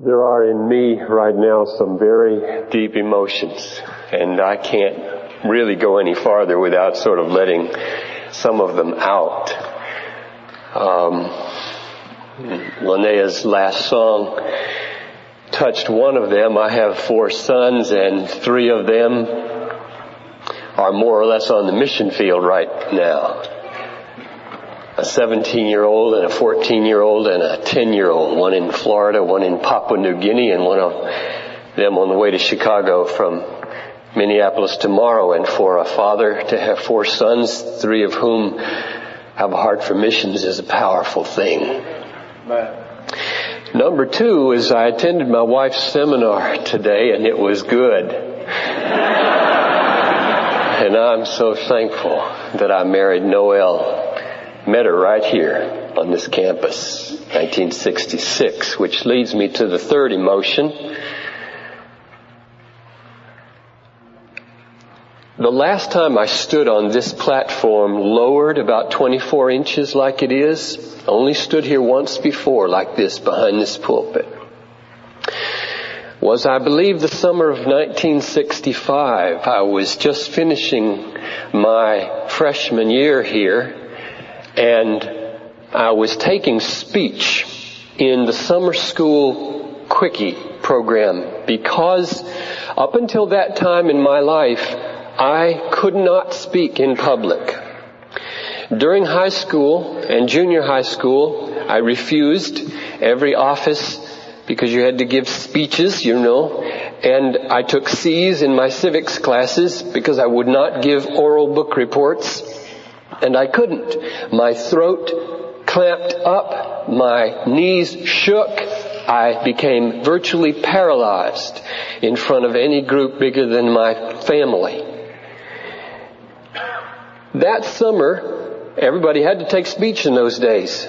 There are in me right now some very deep emotions, and I can't really go any farther without sort of letting some of them out. Um, Linnea's last song touched one of them. I have four sons, and three of them are more or less on the mission field right now a 17 year old and a 14 year old and a 10 year old, one in Florida, one in Papua New Guinea, and one of them on the way to Chicago from Minneapolis tomorrow. And for a father to have four sons, three of whom have a heart for missions is a powerful thing. Number two is I attended my wife's seminar today and it was good. and I'm so thankful that I married Noel Met her right here on this campus, 1966, which leads me to the third emotion. The last time I stood on this platform lowered about 24 inches like it is, only stood here once before like this behind this pulpit, was I believe the summer of 1965. I was just finishing my freshman year here and I was taking speech in the summer school quickie program because up until that time in my life, I could not speak in public. During high school and junior high school, I refused every office because you had to give speeches, you know, and I took C's in my civics classes because I would not give oral book reports. And I couldn't. My throat clamped up, my knees shook, I became virtually paralyzed in front of any group bigger than my family. That summer, everybody had to take speech in those days.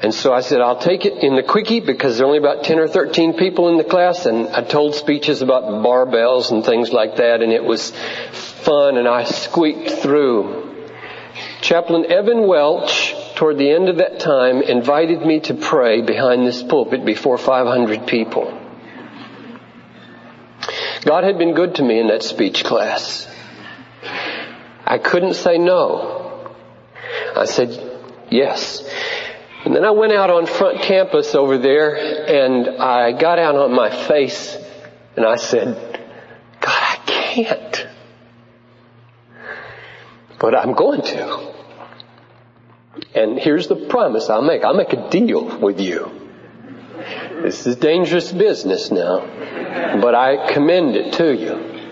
And so I said, I'll take it in the quickie because there are only about 10 or 13 people in the class and I told speeches about barbells and things like that and it was fun and I squeaked through. Chaplain Evan Welch, toward the end of that time, invited me to pray behind this pulpit before 500 people. God had been good to me in that speech class. I couldn't say no. I said yes. And then I went out on front campus over there and I got out on my face and I said, God, I can't. But I'm going to. And here's the promise I'll make. I'll make a deal with you. This is dangerous business now, but I commend it to you.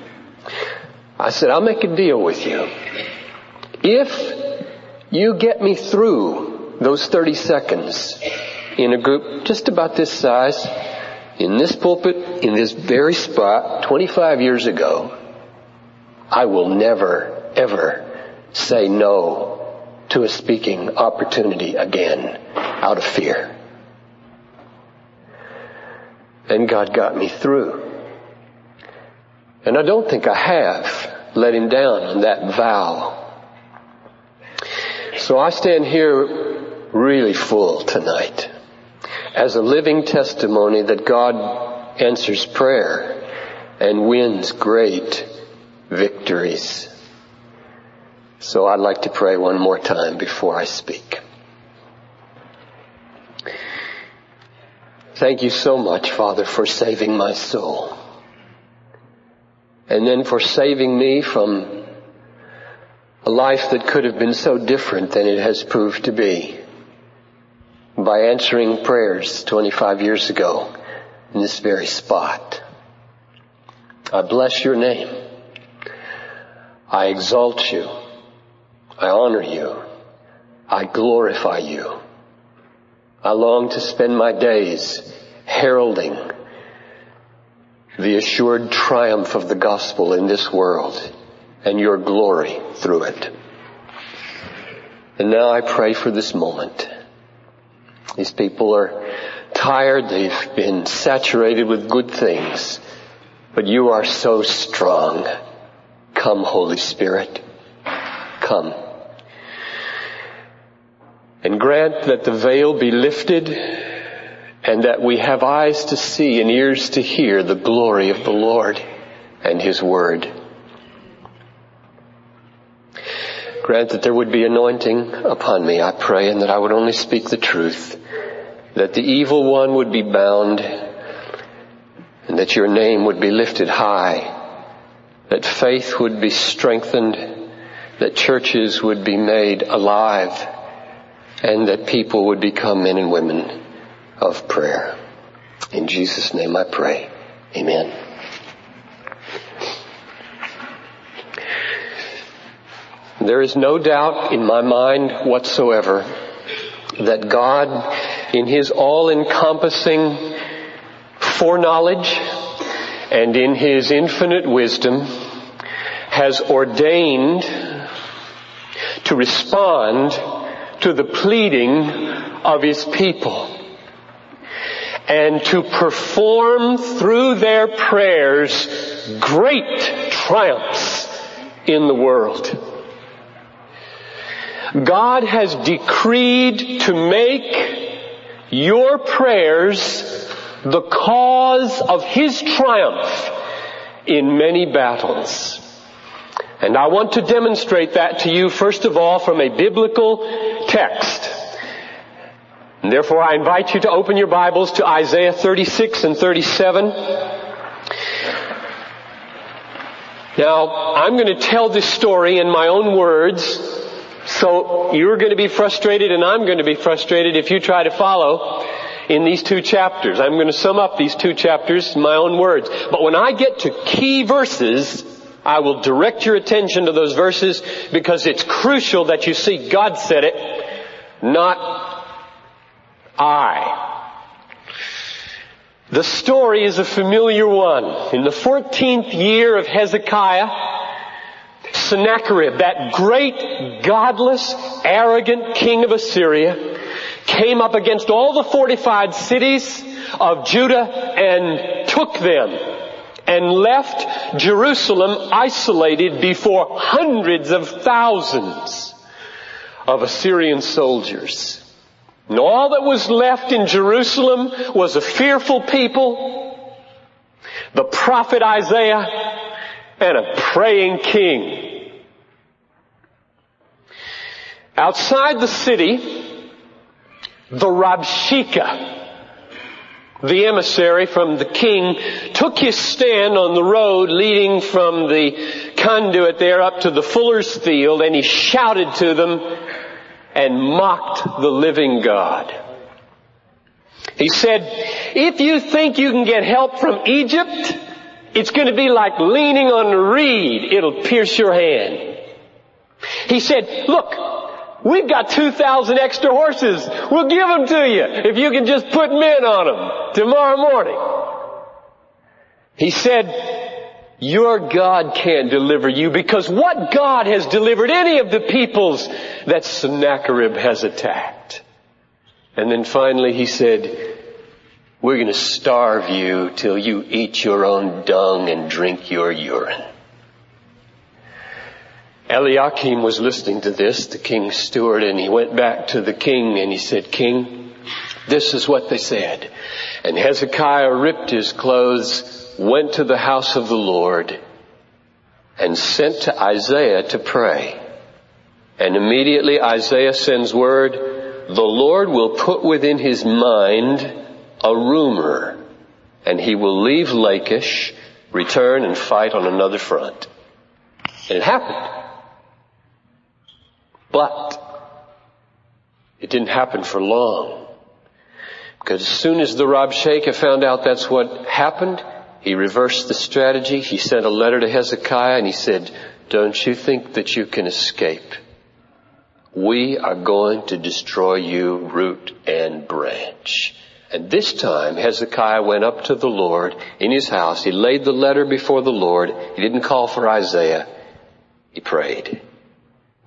I said, I'll make a deal with you. If you get me through those 30 seconds in a group just about this size, in this pulpit, in this very spot, 25 years ago, I will never, ever say no to a speaking opportunity again out of fear. And God got me through. And I don't think I have let him down on that vow. So I stand here really full tonight as a living testimony that God answers prayer and wins great victories. So I'd like to pray one more time before I speak. Thank you so much, Father, for saving my soul. And then for saving me from a life that could have been so different than it has proved to be by answering prayers 25 years ago in this very spot. I bless your name. I exalt you. I honor you. I glorify you. I long to spend my days heralding the assured triumph of the gospel in this world and your glory through it. And now I pray for this moment. These people are tired. They've been saturated with good things, but you are so strong. Come, Holy Spirit. Come and grant that the veil be lifted and that we have eyes to see and ears to hear the glory of the Lord and His Word. Grant that there would be anointing upon me, I pray, and that I would only speak the truth, that the evil one would be bound, and that your name would be lifted high, that faith would be strengthened, that churches would be made alive, and that people would become men and women of prayer. In Jesus' name I pray. Amen. There is no doubt in my mind whatsoever that God, in His all-encompassing foreknowledge and in His infinite wisdom, has ordained to respond to the pleading of His people and to perform through their prayers great triumphs in the world. God has decreed to make your prayers the cause of His triumph in many battles. And I want to demonstrate that to you first of all from a biblical text. And therefore I invite you to open your Bibles to Isaiah 36 and 37. Now, I'm going to tell this story in my own words so you're going to be frustrated and I'm going to be frustrated if you try to follow in these two chapters. I'm going to sum up these two chapters in my own words. But when I get to key verses, I will direct your attention to those verses because it's crucial that you see God said it, not I. The story is a familiar one. In the 14th year of Hezekiah, Sennacherib, that great, godless, arrogant king of Assyria, came up against all the fortified cities of Judah and took them and left Jerusalem isolated before hundreds of thousands of Assyrian soldiers. And all that was left in Jerusalem was a fearful people, the prophet Isaiah, and a praying king. Outside the city, the Rabshakeh, the emissary from the king, took his stand on the road leading from the conduit there up to the fuller's field and he shouted to them and mocked the living God. He said, if you think you can get help from Egypt, it's going to be like leaning on a reed. It'll pierce your hand. He said, look, We've got 2,000 extra horses. We'll give them to you if you can just put men on them tomorrow morning. He said, your God can't deliver you because what God has delivered any of the peoples that Sennacherib has attacked? And then finally he said, we're going to starve you till you eat your own dung and drink your urine. Eliakim was listening to this, the king's steward, and he went back to the king and he said, King, this is what they said. And Hezekiah ripped his clothes, went to the house of the Lord, and sent to Isaiah to pray. And immediately Isaiah sends word, the Lord will put within his mind a rumor, and he will leave Lachish, return and fight on another front. And it happened. But it didn't happen for long. Because as soon as the Rabshakeh found out that's what happened, he reversed the strategy. He sent a letter to Hezekiah and he said, don't you think that you can escape? We are going to destroy you root and branch. And this time Hezekiah went up to the Lord in his house. He laid the letter before the Lord. He didn't call for Isaiah. He prayed.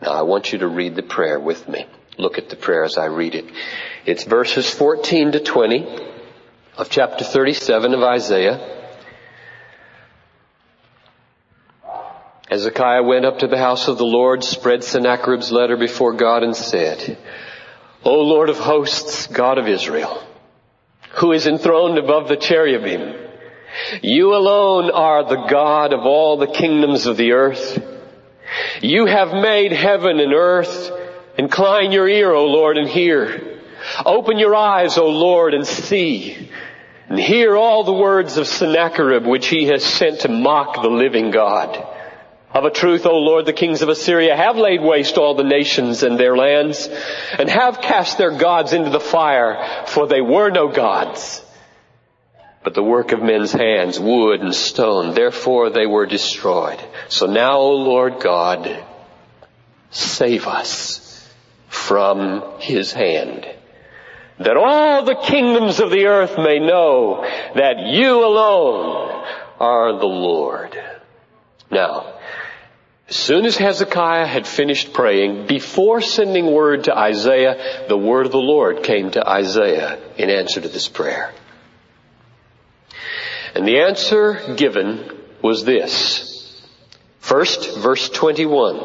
Now I want you to read the prayer with me. Look at the prayer as I read it. It's verses 14 to 20 of chapter 37 of Isaiah. Hezekiah went up to the house of the Lord, spread Sennacherib's letter before God and said, O Lord of hosts, God of Israel, who is enthroned above the cherubim. You alone are the God of all the kingdoms of the earth. You have made heaven and earth. Incline your ear, O Lord, and hear. Open your eyes, O Lord, and see. And hear all the words of Sennacherib which he has sent to mock the living God. Of a truth, O Lord, the kings of Assyria have laid waste all the nations and their lands, and have cast their gods into the fire, for they were no gods, but the work of men's hands, wood and stone. Therefore they were destroyed. So now, O Lord God, save us from his hand that all the kingdoms of the earth may know that you alone are the Lord. Now, as soon as Hezekiah had finished praying, before sending word to Isaiah, the word of the Lord came to Isaiah in answer to this prayer. And the answer given was this. First, verse 21.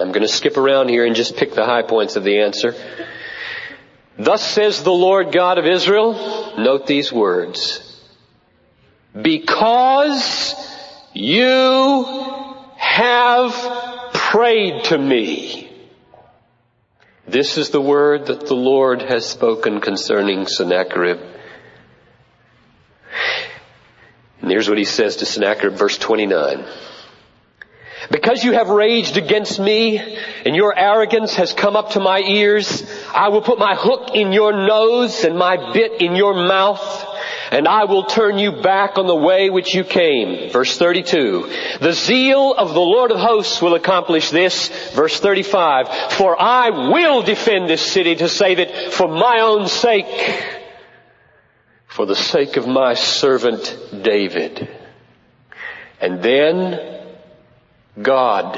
I'm going to skip around here and just pick the high points of the answer. Thus says the Lord God of Israel, note these words, because you have prayed to me. This is the word that the Lord has spoken concerning Sennacherib. And here's what he says to Sennacherib, verse 29. Because you have raged against me and your arrogance has come up to my ears, I will put my hook in your nose and my bit in your mouth and I will turn you back on the way which you came. Verse 32. The zeal of the Lord of hosts will accomplish this. Verse 35. For I will defend this city to save it for my own sake. For the sake of my servant David. And then God,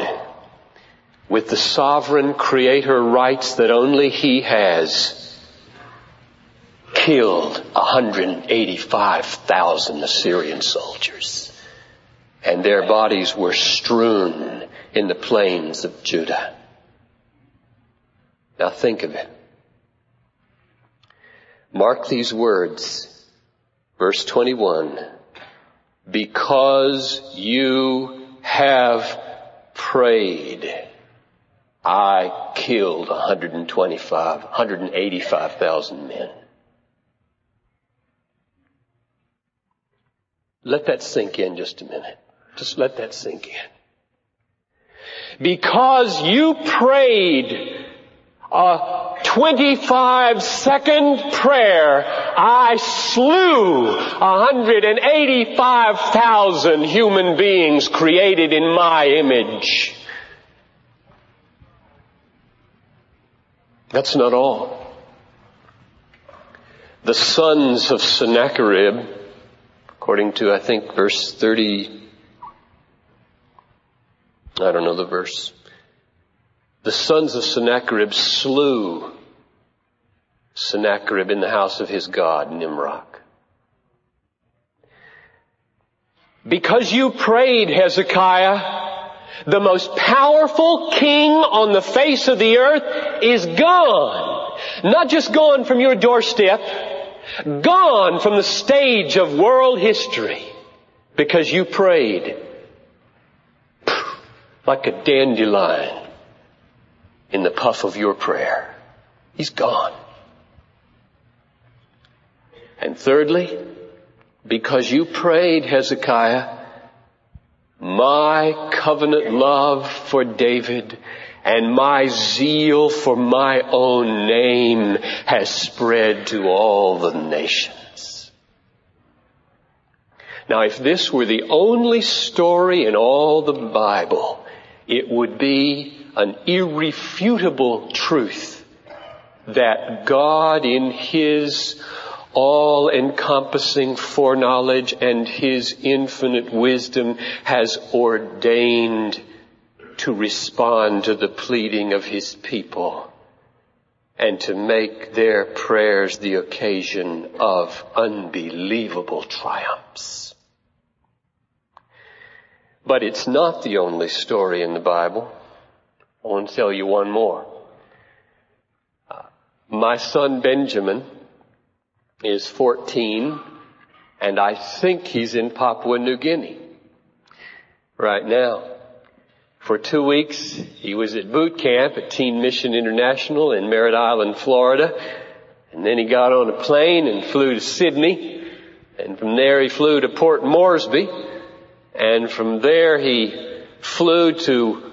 with the sovereign creator rights that only He has, killed 185,000 Assyrian soldiers. And their bodies were strewn in the plains of Judah. Now think of it. Mark these words. Verse 21. Because you have prayed, I killed 125, 185,000 men. Let that sink in just a minute. Just let that sink in. Because you prayed a 25 second prayer, I slew 185,000 human beings created in my image. That's not all. The sons of Sennacherib, according to, I think, verse 30, I don't know the verse. The sons of Sennacherib slew Sennacherib in the house of his god, Nimrod. Because you prayed, Hezekiah, the most powerful king on the face of the earth is gone. Not just gone from your doorstep, gone from the stage of world history because you prayed like a dandelion in the puff of your prayer. He's gone. And thirdly, because you prayed, Hezekiah, my covenant love for David and my zeal for my own name has spread to all the nations. Now if this were the only story in all the Bible, it would be an irrefutable truth that God in His all-encompassing foreknowledge and His infinite wisdom has ordained to respond to the pleading of His people and to make their prayers the occasion of unbelievable triumphs. But it's not the only story in the Bible. I want to tell you one more. Uh, my son Benjamin is 14 and I think he's in Papua New Guinea right now. For two weeks, he was at boot camp at Teen Mission International in Merritt Island, Florida. And then he got on a plane and flew to Sydney. And from there he flew to Port Moresby. And from there he flew to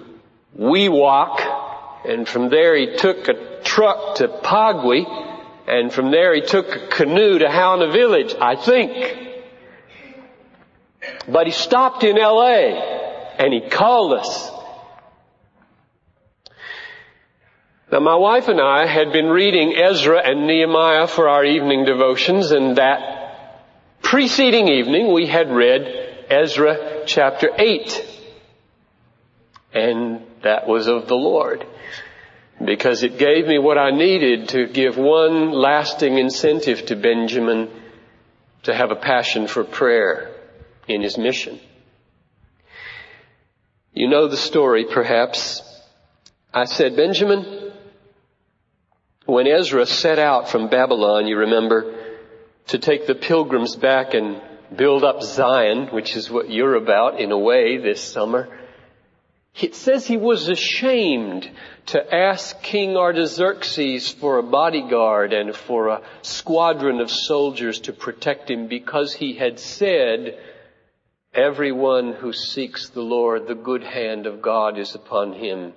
Wewak. And from there he took a truck to Pagwi. And from there he took a canoe to Hauna Village, I think. But he stopped in LA and he called us. Now my wife and I had been reading Ezra and Nehemiah for our evening devotions and that preceding evening we had read Ezra chapter 8. And that was of the Lord because it gave me what I needed to give one lasting incentive to Benjamin to have a passion for prayer in his mission. You know the story perhaps. I said, Benjamin, when Ezra set out from Babylon, you remember, to take the pilgrims back and build up Zion, which is what you're about in a way this summer, it says he was ashamed to ask King Artaxerxes for a bodyguard and for a squadron of soldiers to protect him because he had said, everyone who seeks the Lord, the good hand of God is upon him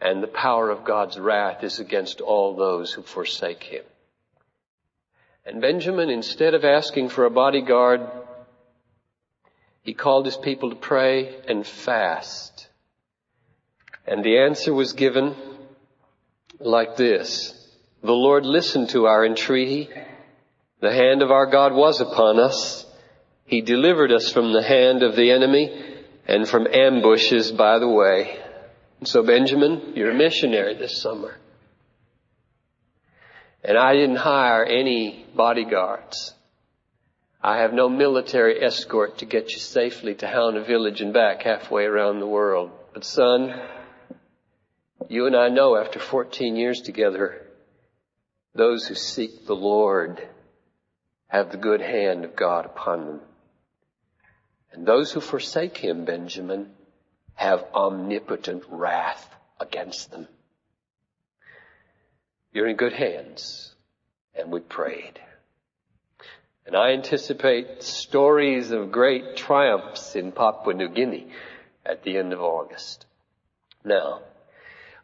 and the power of God's wrath is against all those who forsake him. And Benjamin, instead of asking for a bodyguard, he called his people to pray and fast. And the answer was given like this. The Lord listened to our entreaty. The hand of our God was upon us. He delivered us from the hand of the enemy and from ambushes by the way. So Benjamin, you're a missionary this summer. And I didn't hire any bodyguards. I have no military escort to get you safely to Hauna Village and back halfway around the world. But son, you and I know after 14 years together, those who seek the Lord have the good hand of God upon them. And those who forsake him, Benjamin, have omnipotent wrath against them. You're in good hands. And we prayed. And I anticipate stories of great triumphs in Papua New Guinea at the end of August. Now,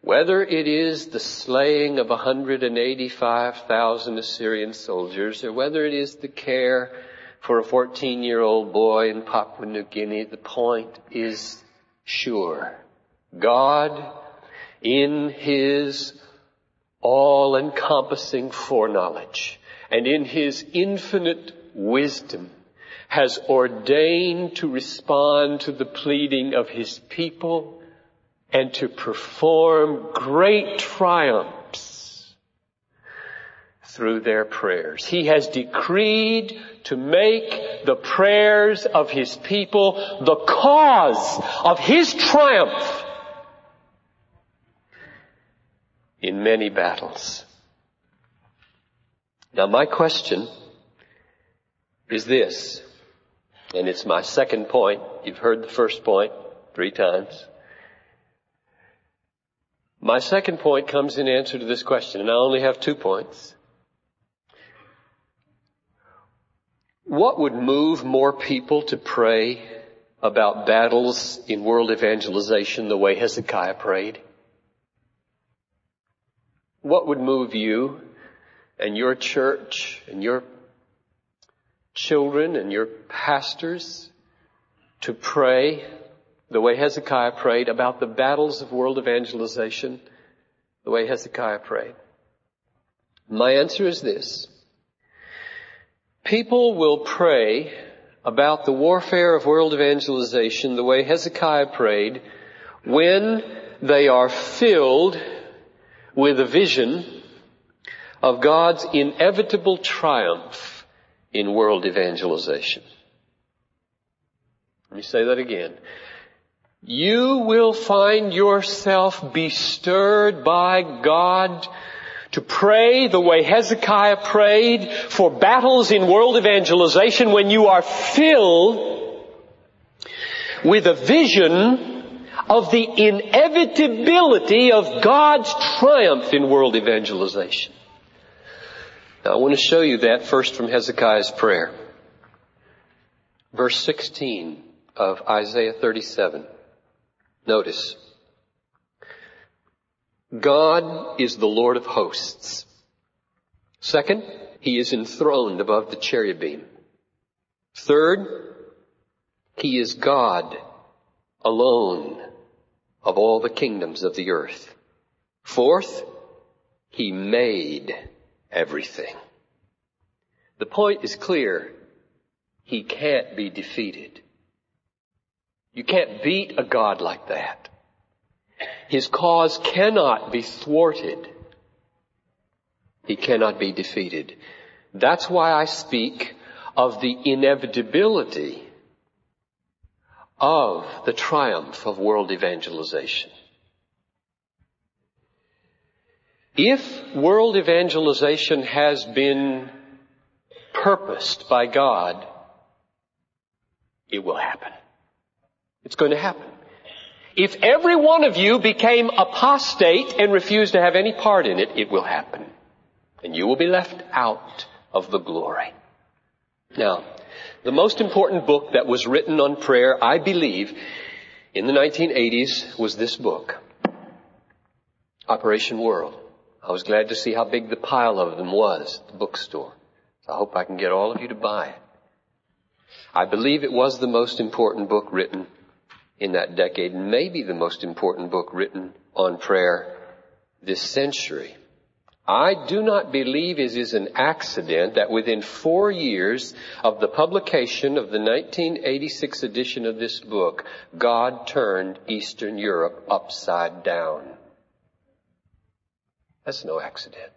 whether it is the slaying of 185,000 Assyrian soldiers or whether it is the care for a 14 year old boy in Papua New Guinea, the point is sure. God, in His all encompassing foreknowledge and in His infinite wisdom, has ordained to respond to the pleading of His people and to perform great triumphs through their prayers. He has decreed to make the prayers of His people the cause of His triumph in many battles. Now my question is this, and it's my second point. You've heard the first point three times. My second point comes in answer to this question, and I only have two points. What would move more people to pray about battles in world evangelization the way Hezekiah prayed? What would move you and your church and your children and your pastors to pray the way Hezekiah prayed about the battles of world evangelization, the way Hezekiah prayed? My answer is this. People will pray about the warfare of world evangelization the way Hezekiah prayed when they are filled with a vision of God's inevitable triumph in world evangelization. Let me say that again you will find yourself bestirred by God to pray the way Hezekiah prayed for battles in world evangelization when you are filled with a vision of the inevitability of God's triumph in world evangelization. Now I want to show you that first from Hezekiah's prayer. Verse 16 of Isaiah 37. Notice. God is the Lord of hosts. Second, He is enthroned above the cherubim. Third, He is God alone of all the kingdoms of the earth. Fourth, He made everything. The point is clear. He can't be defeated. You can't beat a God like that. His cause cannot be thwarted. He cannot be defeated. That's why I speak of the inevitability of the triumph of world evangelization. If world evangelization has been purposed by God, it will happen. It's going to happen. If every one of you became apostate and refused to have any part in it, it will happen. And you will be left out of the glory. Now, the most important book that was written on prayer, I believe, in the 1980s was this book. Operation World. I was glad to see how big the pile of them was at the bookstore. So I hope I can get all of you to buy it. I believe it was the most important book written in that decade, maybe the most important book written on prayer this century. I do not believe it is an accident that within four years of the publication of the 1986 edition of this book, God turned Eastern Europe upside down. That's no accident.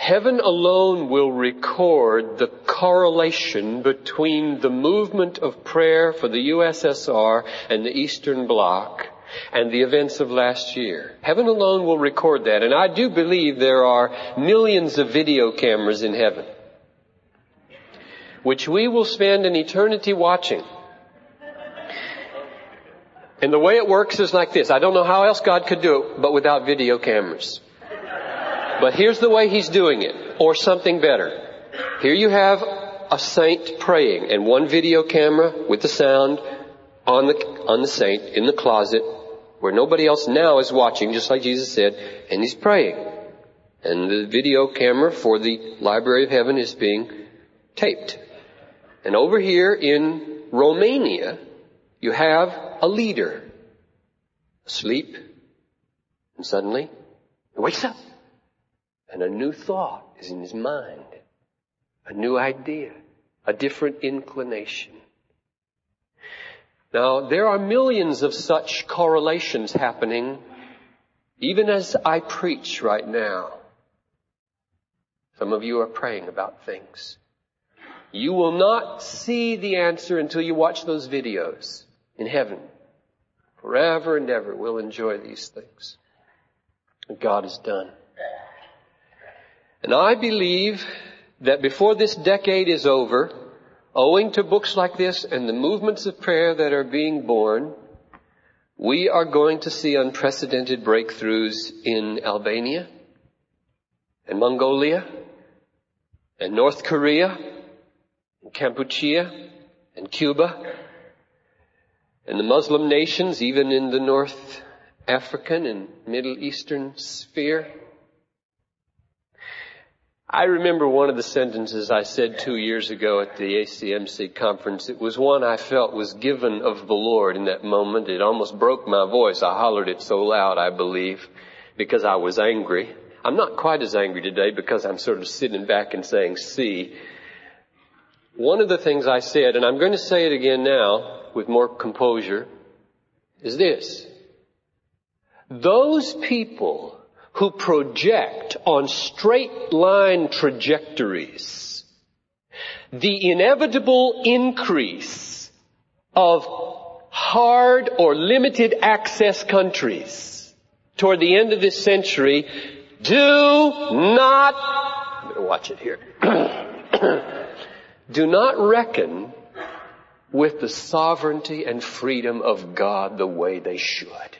Heaven alone will record the correlation between the movement of prayer for the USSR and the Eastern Bloc and the events of last year. Heaven alone will record that, and I do believe there are millions of video cameras in heaven, which we will spend an eternity watching. And the way it works is like this. I don't know how else God could do it, but without video cameras. But here's the way he's doing it, or something better. Here you have a saint praying and one video camera with the sound on the, on the saint in the closet where nobody else now is watching, just like Jesus said, and he's praying. And the video camera for the Library of Heaven is being taped. And over here in Romania, you have a leader asleep, and suddenly he wakes up. And a new thought is in his mind. A new idea. A different inclination. Now, there are millions of such correlations happening even as I preach right now. Some of you are praying about things. You will not see the answer until you watch those videos in heaven. Forever and ever we'll enjoy these things. God has done. And I believe that before this decade is over, owing to books like this and the movements of prayer that are being born, we are going to see unprecedented breakthroughs in Albania and Mongolia and North Korea and Cambodia and Cuba and the Muslim nations, even in the North African and Middle Eastern sphere. I remember one of the sentences I said two years ago at the ACMC conference. It was one I felt was given of the Lord in that moment. It almost broke my voice. I hollered it so loud, I believe, because I was angry. I'm not quite as angry today because I'm sort of sitting back and saying, see. One of the things I said, and I'm going to say it again now with more composure, is this. Those people who project on straight line trajectories the inevitable increase of hard or limited access countries toward the end of this century Do not, watch it here. Do not reckon with the sovereignty and freedom of God the way they should.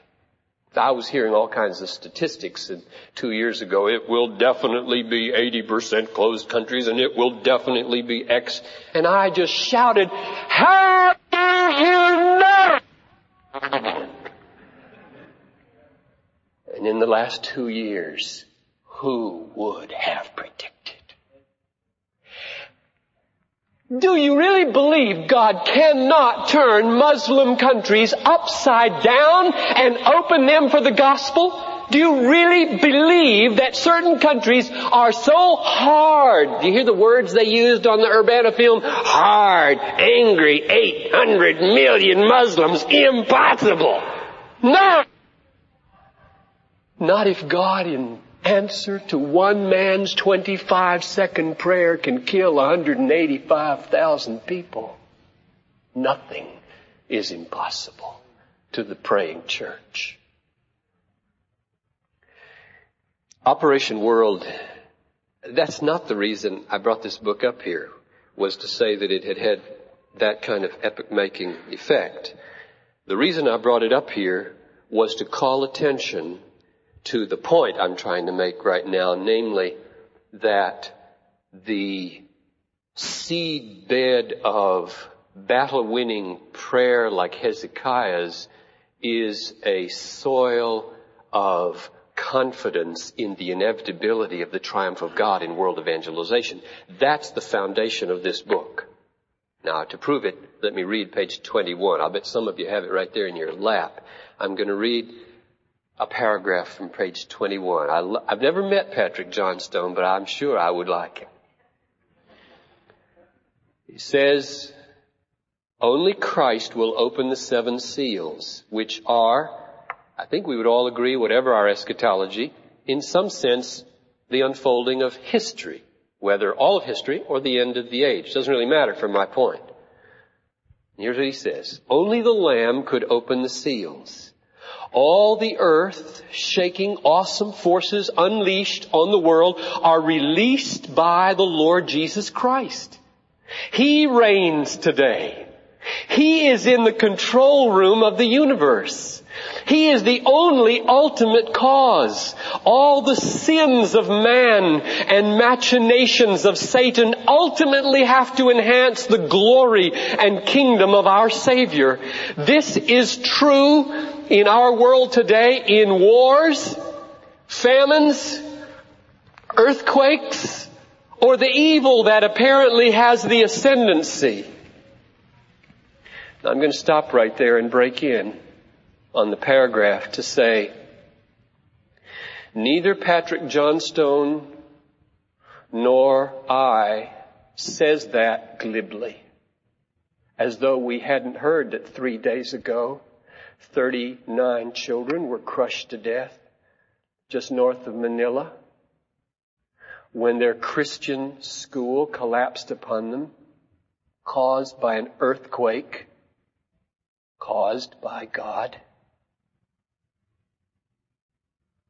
I was hearing all kinds of statistics two years ago. It will definitely be 80% closed countries and it will definitely be X. And I just shouted, how do you know? And in the last two years, who would have predicted? Do you really believe God cannot turn Muslim countries upside down and open them for the gospel? Do you really believe that certain countries are so hard? Do you hear the words they used on the Urbana film? Hard, angry, 800 million Muslims, impossible. No! Not if God in answer to one man's 25 second prayer can kill 185,000 people. Nothing is impossible to the praying church. Operation World, that's not the reason I brought this book up here, was to say that it had had that kind of epic making effect. The reason I brought it up here was to call attention to the point I'm trying to make right now, namely that the seedbed of battle winning prayer like Hezekiah's is a soil of confidence in the inevitability of the triumph of God in world evangelization. That's the foundation of this book. Now, to prove it, let me read page 21. I'll bet some of you have it right there in your lap. I'm going to read a paragraph from page 21. I, have never met Patrick Johnstone, but I'm sure I would like him. He says, only Christ will open the seven seals, which are, I think we would all agree, whatever our eschatology, in some sense, the unfolding of history, whether all of history or the end of the age. Doesn't really matter from my point. Here's what he says. Only the Lamb could open the seals. All the earth shaking awesome forces unleashed on the world are released by the Lord Jesus Christ. He reigns today. He is in the control room of the universe. He is the only ultimate cause. All the sins of man and machinations of Satan ultimately have to enhance the glory and kingdom of our Savior. This is true in our world today in wars, famines, earthquakes, or the evil that apparently has the ascendancy. I'm going to stop right there and break in on the paragraph to say, neither Patrick Johnstone nor I says that glibly, as though we hadn't heard that three days ago 39 children were crushed to death just north of Manila when their Christian school collapsed upon them, caused by an earthquake, caused by God.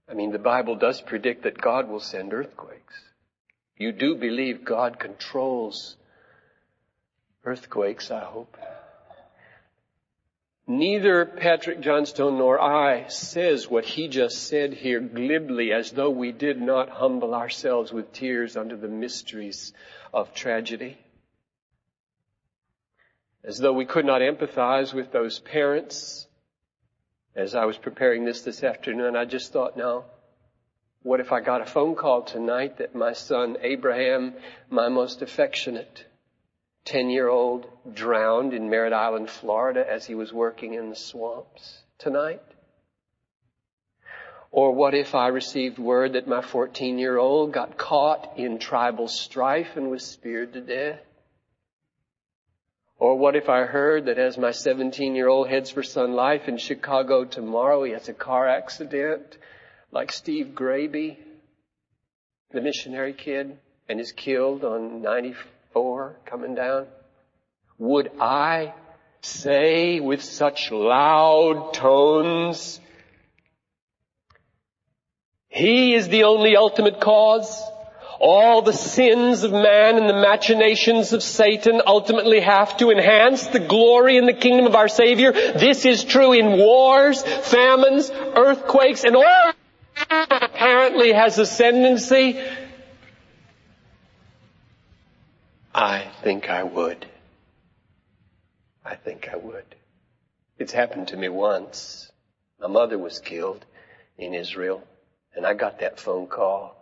I mean, the Bible does predict that God will send earthquakes. You do believe God controls earthquakes, I hope. Neither Patrick Johnstone nor I says what he just said here glibly as though we did not humble ourselves with tears under the mysteries of tragedy. As though we could not empathize with those parents. As I was preparing this this afternoon, I just thought, now, what if I got a phone call tonight that my son Abraham, my most affectionate, 10 year old drowned in Merritt Island, Florida as he was working in the swamps tonight? Or what if I received word that my 14 year old got caught in tribal strife and was speared to death? Or what if I heard that as my 17 year old heads for Sun Life in Chicago tomorrow, he has a car accident like Steve Graby, the missionary kid, and is killed on 94 four coming down? Would I say with such loud tones, He is the only ultimate cause. All the sins of man and the machinations of Satan ultimately have to enhance the glory in the kingdom of our Savior. This is true in wars, famines, earthquakes, and all apparently has ascendancy. I think I would. I think I would. It's happened to me once. My mother was killed in Israel, and I got that phone call.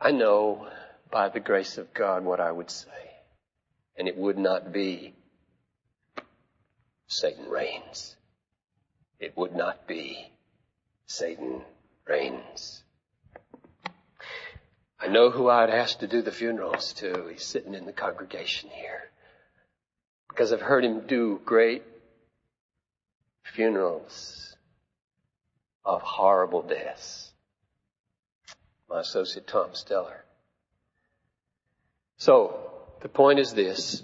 I know by the grace of God what I would say, and it would not be Satan reigns. It would not be Satan reigns. I know who I'd ask to do the funerals to. He's sitting in the congregation here because I've heard him do great funerals of horrible deaths. My associate Tom Steller. So, the point is this.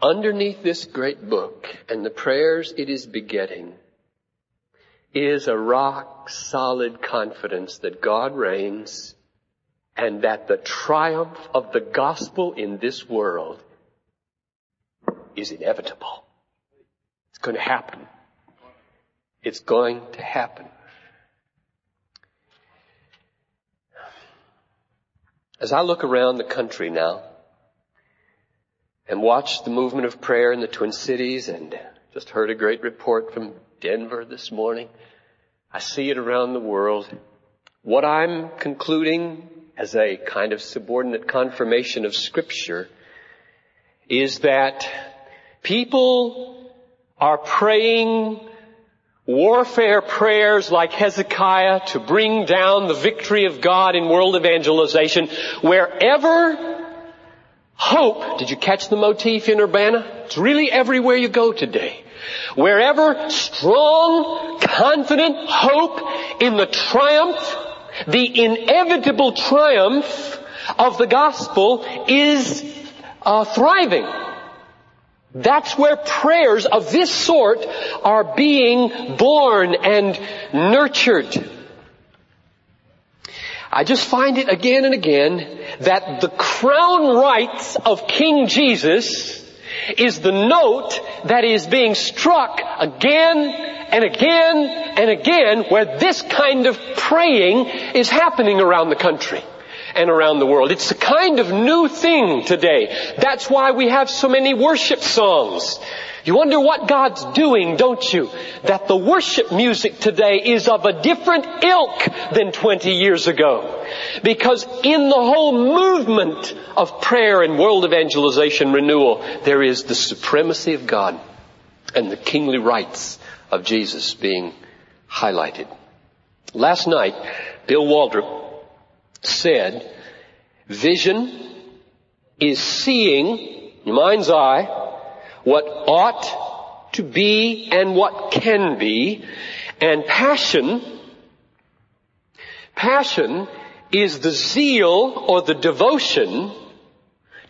Underneath this great book and the prayers it is begetting is a rock solid confidence that God reigns and that the triumph of the gospel in this world is inevitable. It's going to happen. It's going to happen. As I look around the country now and watch the movement of prayer in the Twin Cities and just heard a great report from Denver this morning, I see it around the world. What I'm concluding as a kind of subordinate confirmation of scripture is that People are praying warfare prayers like Hezekiah to bring down the victory of God in world evangelization wherever hope, did you catch the motif in Urbana? It's really everywhere you go today. Wherever strong, confident hope in the triumph, the inevitable triumph of the gospel is uh, thriving. That's where prayers of this sort are being born and nurtured. I just find it again and again that the crown rights of King Jesus is the note that is being struck again and again and again where this kind of praying is happening around the country and around the world. It's a kind of new thing today. That's why we have so many worship songs. You wonder what God's doing, don't you? That the worship music today is of a different ilk than 20 years ago. Because in the whole movement of prayer and world evangelization renewal, there is the supremacy of God and the kingly rights of Jesus being highlighted. Last night, Bill Waldrop said, vision is seeing, your mind's eye, what ought to be and what can be, and passion, passion is the zeal or the devotion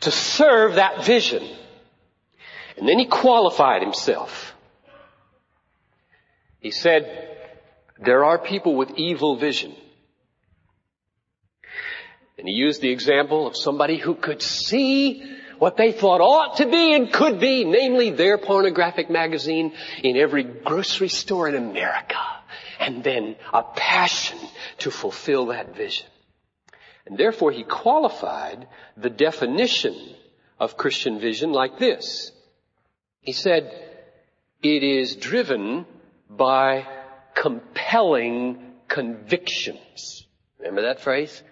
to serve that vision. And then he qualified himself. He said, there are people with evil vision. And he used the example of somebody who could see what they thought ought to be and could be, namely their pornographic magazine in every grocery store in America. And then a passion to fulfill that vision. And therefore he qualified the definition of Christian vision like this. He said, it is driven by compelling convictions. Remember that phrase?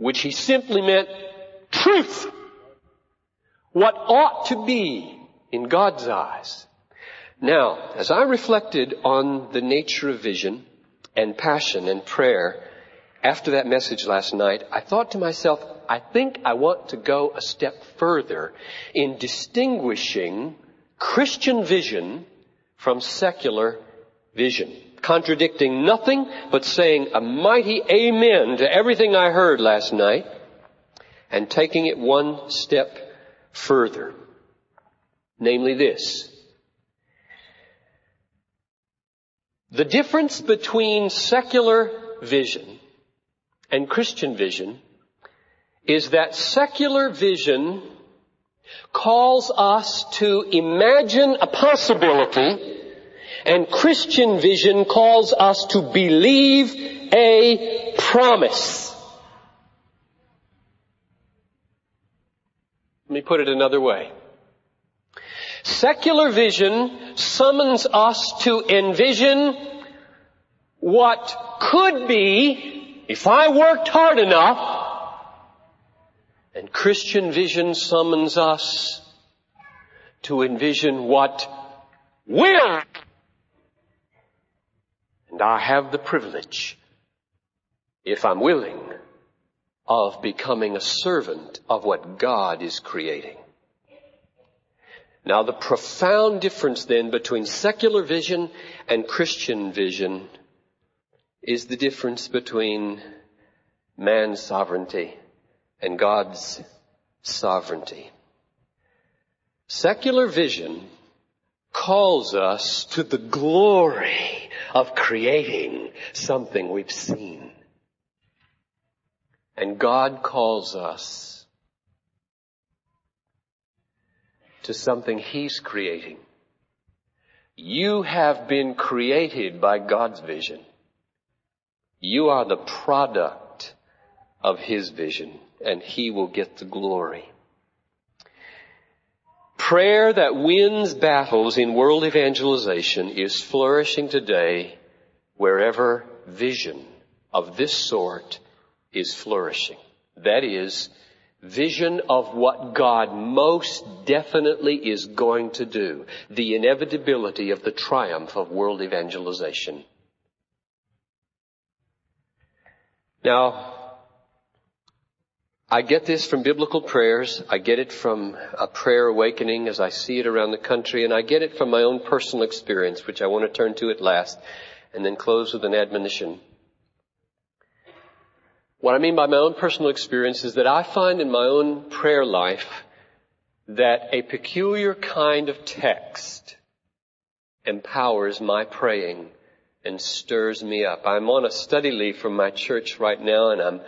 Which he simply meant truth. What ought to be in God's eyes. Now, as I reflected on the nature of vision and passion and prayer after that message last night, I thought to myself, I think I want to go a step further in distinguishing Christian vision from secular vision contradicting nothing, but saying a mighty amen to everything I heard last night, and taking it one step further. Namely this. The difference between secular vision and Christian vision is that secular vision calls us to imagine a possibility and Christian vision calls us to believe a promise. Let me put it another way. Secular vision summons us to envision what could be if I worked hard enough. And Christian vision summons us to envision what will. And I have the privilege, if I'm willing, of becoming a servant of what God is creating. Now the profound difference then between secular vision and Christian vision is the difference between man's sovereignty and God's sovereignty. Secular vision calls us to the glory of creating something we've seen. And God calls us to something He's creating. You have been created by God's vision. You are the product of His vision and He will get the glory. Prayer that wins battles in world evangelization is flourishing today wherever vision of this sort is flourishing. That is, vision of what God most definitely is going to do, the inevitability of the triumph of world evangelization. Now, I get this from biblical prayers. I get it from a prayer awakening as I see it around the country, and I get it from my own personal experience, which I want to turn to at last, and then close with an admonition. What I mean by my own personal experience is that I find in my own prayer life that a peculiar kind of text empowers my praying and stirs me up. I'm on a study leave from my church right now and I'm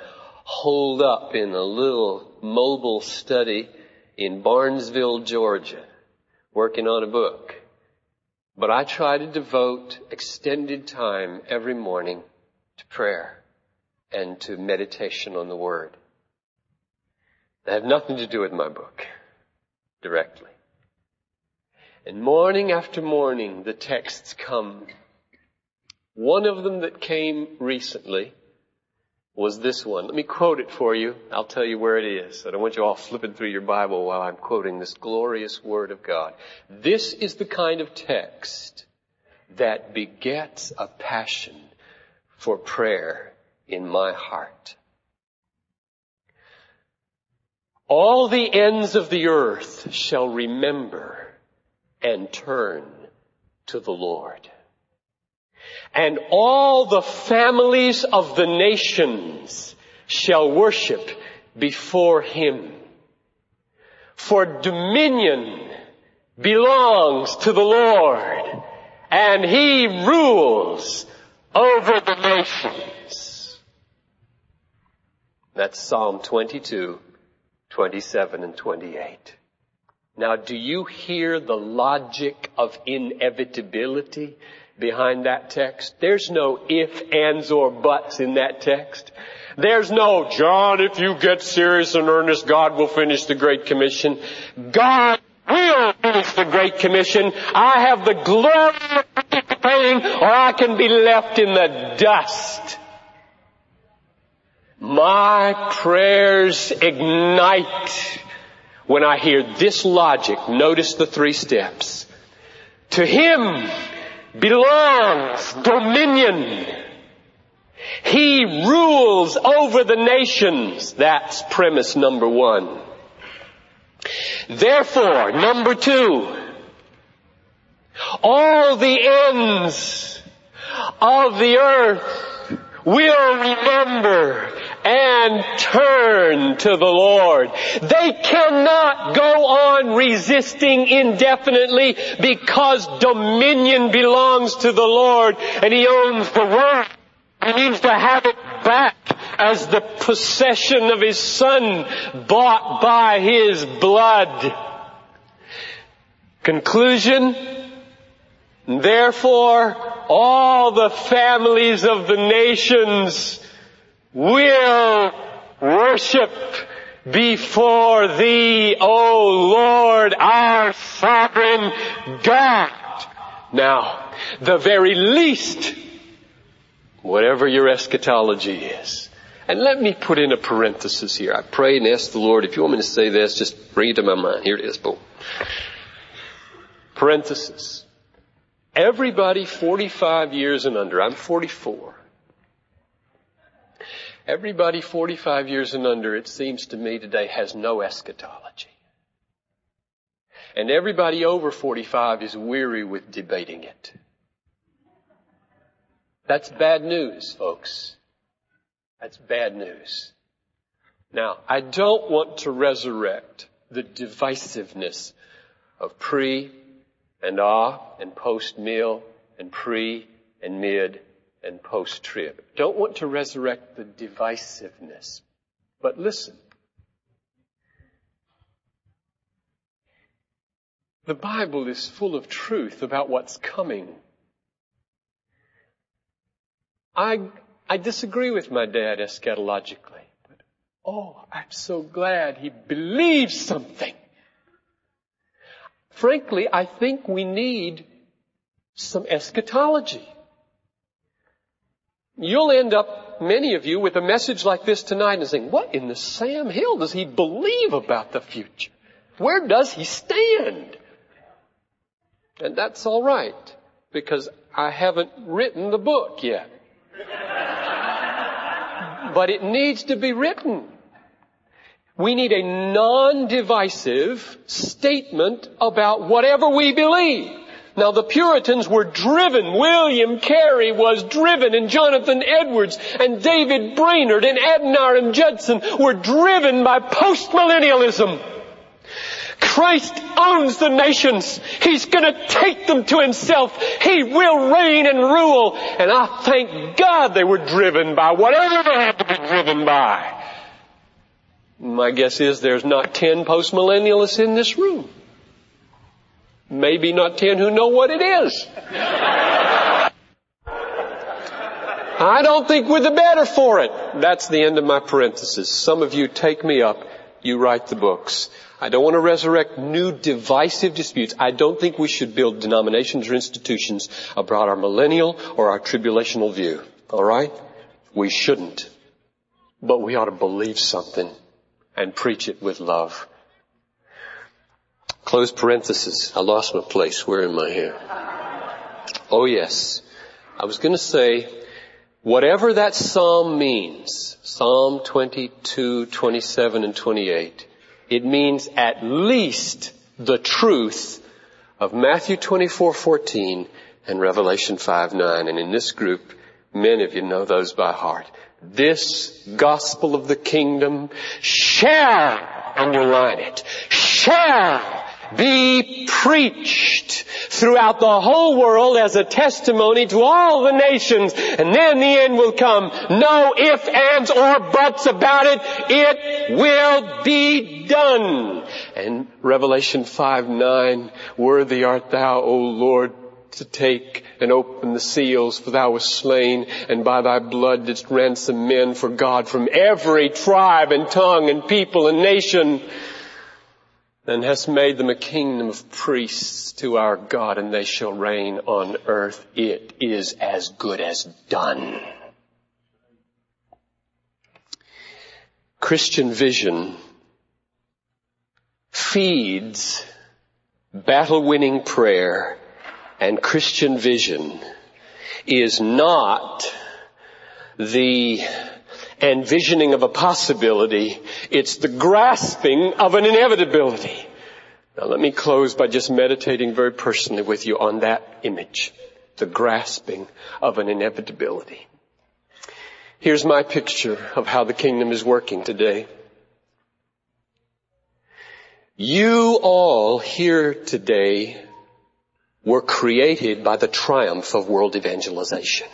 holed up in a little mobile study in Barnesville, Georgia, working on a book. But I try to devote extended time every morning to prayer and to meditation on the Word. They have nothing to do with my book directly. And morning after morning, the texts come. One of them that came recently was this one. Let me quote it for you. I'll tell you where it is. I don't want you all flipping through your Bible while I'm quoting this glorious Word of God. This is the kind of text that begets a passion for prayer in my heart. All the ends of the earth shall remember and turn to the Lord. And all the families of the nations shall worship before Him. For dominion belongs to the Lord and He rules over the nations. That's Psalm 22, 27 and 28. Now do you hear the logic of inevitability behind that text? There's no if, ands, or buts in that text. There's no, John, if you get serious and earnest, God will finish the Great Commission. God will finish the Great Commission. I have the glory of participating or I can be left in the dust. My prayers ignite when I hear this logic. Notice the three steps. To Him belongs dominion. He rules over the nations. That's premise number one. Therefore, number two, all the ends of the earth will remember and turn to the Lord. They cannot go on resisting indefinitely because dominion belongs to the Lord and He owns the world. He needs to have it back as the possession of His Son bought by His blood. Conclusion, therefore all the families of the nations will worship before thee, O Lord, our sovereign God. Now, the very least, whatever your eschatology is, and let me put in a parenthesis here. I pray and ask the Lord, if you want me to say this, just bring it to my mind. Here it is, boom. Parenthesis. Everybody 45 years and under, I'm 44. Everybody 45 years and under, it seems to me today, has no eschatology. And everybody over 45 is weary with debating it. That's bad news, folks. That's bad news. Now, I don't want to resurrect the divisiveness of pre and ah and postmil and pre and mid and post trib. Don't want to resurrect the divisiveness. But listen. The Bible is full of truth about what's coming. I, I disagree with my dad eschatologically, but oh, I'm so glad he believes something. Frankly, I think we need some eschatology. You'll end up, many of you, with a message like this tonight and saying, what in the Sam Hill does he believe about the future? Where does he stand? And that's alright, because I haven't written the book yet. but it needs to be written. We need a non-divisive statement about whatever we believe. Now the Puritans were driven, William Carey was driven, and Jonathan Edwards, and David Brainerd, and Adoniram Judson were driven by postmillennialism. Christ owns the nations. He's gonna take them to himself. He will reign and rule. And I thank God they were driven by whatever they had to be driven by. My guess is there's not ten postmillennialists in this room. Maybe not ten who know what it is. I don't think we're the better for it. That's the end of my parenthesis. Some of you take me up. You write the books. I don't want to resurrect new divisive disputes. I don't think we should build denominations or institutions about our millennial or our tribulational view. Alright? We shouldn't. But we ought to believe something and preach it with love. Close parenthesis. I lost my place. Where am I here? Oh yes. I was going to say, whatever that psalm means, Psalm 22, 27, and 28, it means at least the truth of Matthew 24, 14 and Revelation 5, 9. And in this group, many of you know those by heart. This gospel of the kingdom shall, underline it, shall be preached throughout the whole world as a testimony to all the nations and then the end will come. No ifs, ands, or buts about it. It will be done. And Revelation 5, 9, worthy art thou, O Lord, to take and open the seals, for thou wast slain, and by thy blood didst ransom men for God from every tribe and tongue and people and nation and hast made them a kingdom of priests to our God, and they shall reign on earth. It is as good as done. Christian vision feeds battle winning prayer and Christian vision is not the envisioning of a possibility. It's the grasping of an inevitability. Now let me close by just meditating very personally with you on that image. The grasping of an inevitability. Here's my picture of how the kingdom is working today. You all here today were created by the triumph of world evangelization.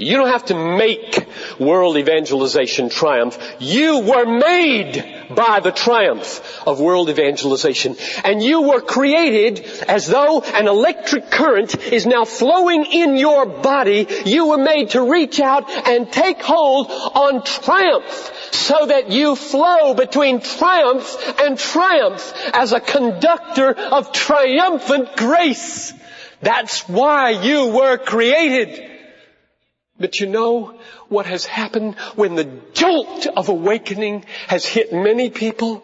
You don't have to make world evangelization triumph. You were made by the triumph of world evangelization. And you were created as though an electric current is now flowing in your body. You were made to reach out and take hold on triumph so that you flow between triumph and triumph as a conductor of triumphant grace. That's why you were created. But you know what has happened when the jolt of awakening has hit many people?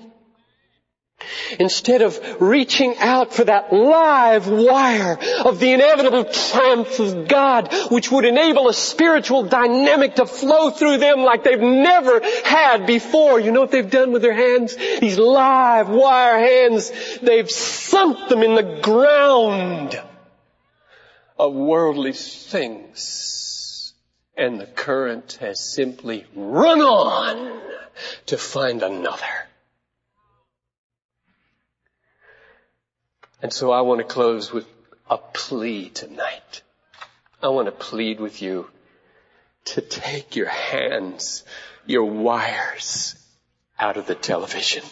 Instead of reaching out for that live wire of the inevitable triumph of God, which would enable a spiritual dynamic to flow through them like they've never had before. You know what they've done with their hands? These live wire hands, they've sunk them in the ground of worldly things and the current has simply run on to find another. And so I want to close with a plea tonight. I want to plead with you to take your hands, your wires out of the television.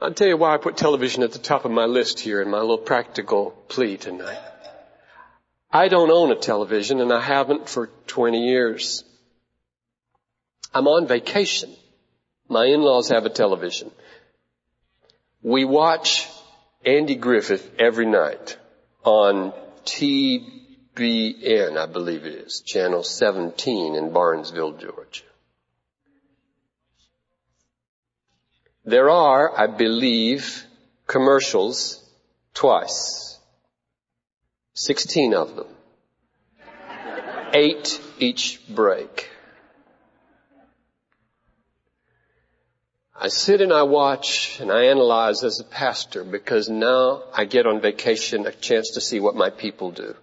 I'll tell you why I put television at the top of my list here in my little practical plea tonight. I don't own a television and I haven't for 20 years. I'm on vacation. My in-laws have a television. We watch Andy Griffith every night on TBN, I believe it is, channel 17 in Barnesville, Georgia. There are, I believe, commercials twice 16 of them. Eight each break. I sit and I watch and I analyze as a pastor because now I get on vacation a chance to see what my people do.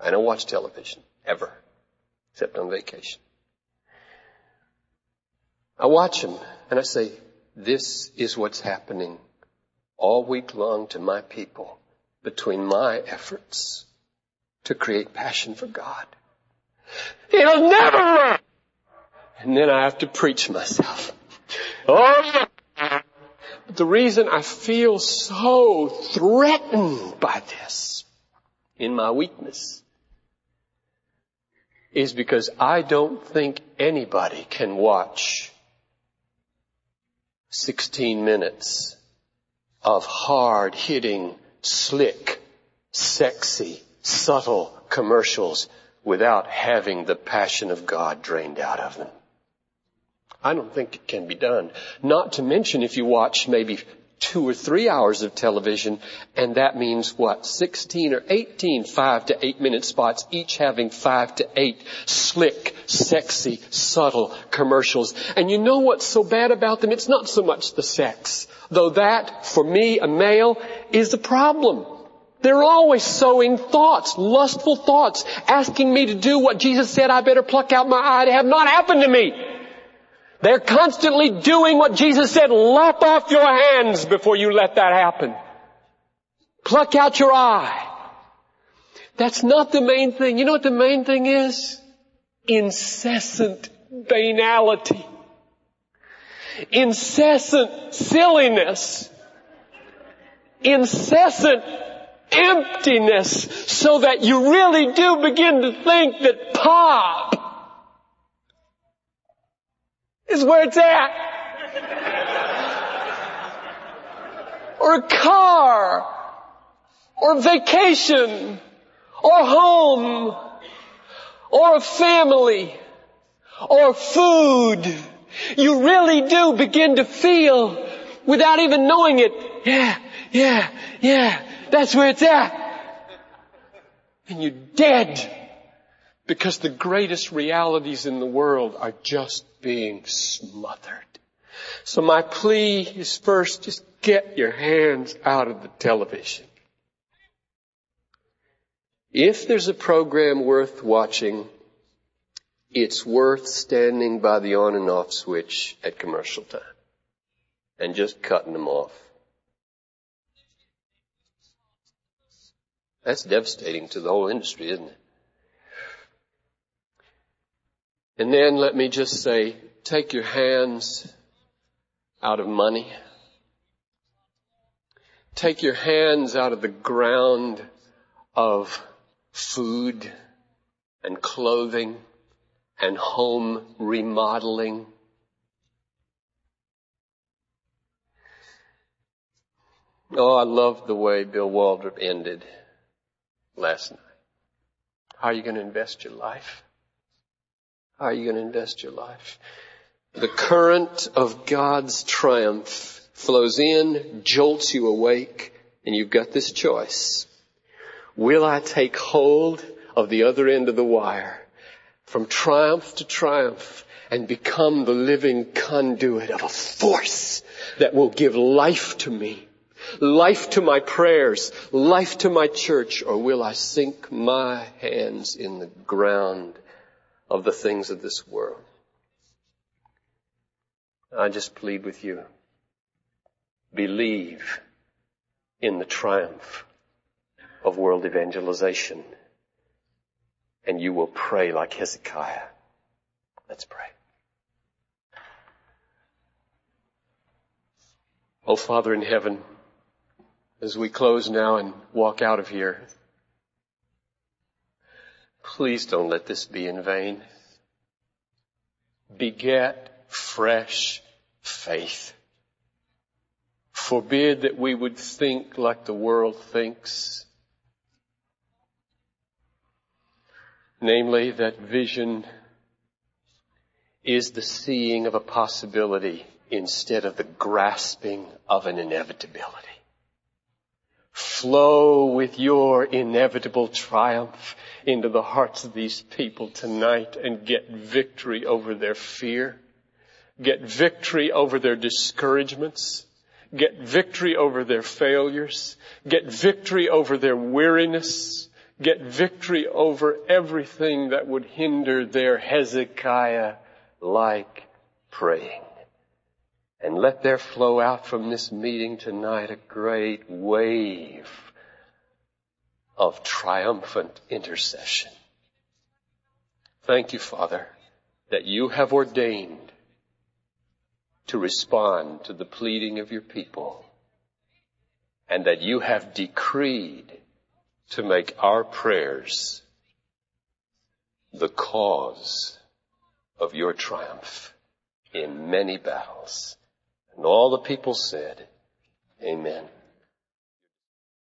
I don't watch television ever, except on vacation. I watch them and I say, this is what's happening all week long to my people between my efforts to create passion for God. It'll never work! And then I have to preach myself. Oh, but the reason I feel so threatened by this in my weakness is because I don't think anybody can watch 16 minutes of hard hitting slick, sexy, subtle commercials without having the passion of God drained out of them. I don't think it can be done. Not to mention if you watch maybe two or three hours of television, and that means what? 16 or 18 five to eight minute spots, each having five to eight slick, sexy, subtle commercials. And you know what's so bad about them? It's not so much the sex. Though that, for me, a male, is the problem. They're always sowing thoughts, lustful thoughts, asking me to do what Jesus said I better pluck out my eye to have not happened to me. They're constantly doing what Jesus said, lop off your hands before you let that happen. Pluck out your eye. That's not the main thing. You know what the main thing is? Incessant banality incessant silliness, incessant emptiness so that you really do begin to think that pop is where it's at. or a car, or vacation, or home, or a family, or food. You really do begin to feel without even knowing it. Yeah, yeah, yeah, that's where it's at. And you're dead because the greatest realities in the world are just being smothered. So my plea is first, just get your hands out of the television. If there's a program worth watching, it's worth standing by the on and off switch at commercial time and just cutting them off. That's devastating to the whole industry, isn't it? And then let me just say, take your hands out of money. Take your hands out of the ground of food and clothing and home remodeling. Oh, I love the way Bill Waldrop ended last night. How are you going to invest your life? How are you going to invest your life? The current of God's triumph flows in, jolts you awake, and you've got this choice. Will I take hold of the other end of the wire from triumph to triumph and become the living conduit of a force that will give life to me, life to my prayers, life to my church, or will I sink my hands in the ground of the things of this world? I just plead with you. Believe in the triumph of world evangelization and you will pray like Hezekiah. Let's pray. Oh Father in heaven, as we close now and walk out of here, please don't let this be in vain. Beget fresh faith. Forbid that we would think like the world thinks Namely, that vision is the seeing of a possibility instead of the grasping of an inevitability. Flow with your inevitable triumph into the hearts of these people tonight and get victory over their fear. Get victory over their discouragements. Get victory over their failures. Get victory over their weariness get victory over everything that would hinder their Hezekiah-like praying. And let there flow out from this meeting tonight a great wave of triumphant intercession. Thank you, Father, that you have ordained to respond to the pleading of your people and that you have decreed to make our prayers the cause of your triumph in many battles. And all the people said, Amen.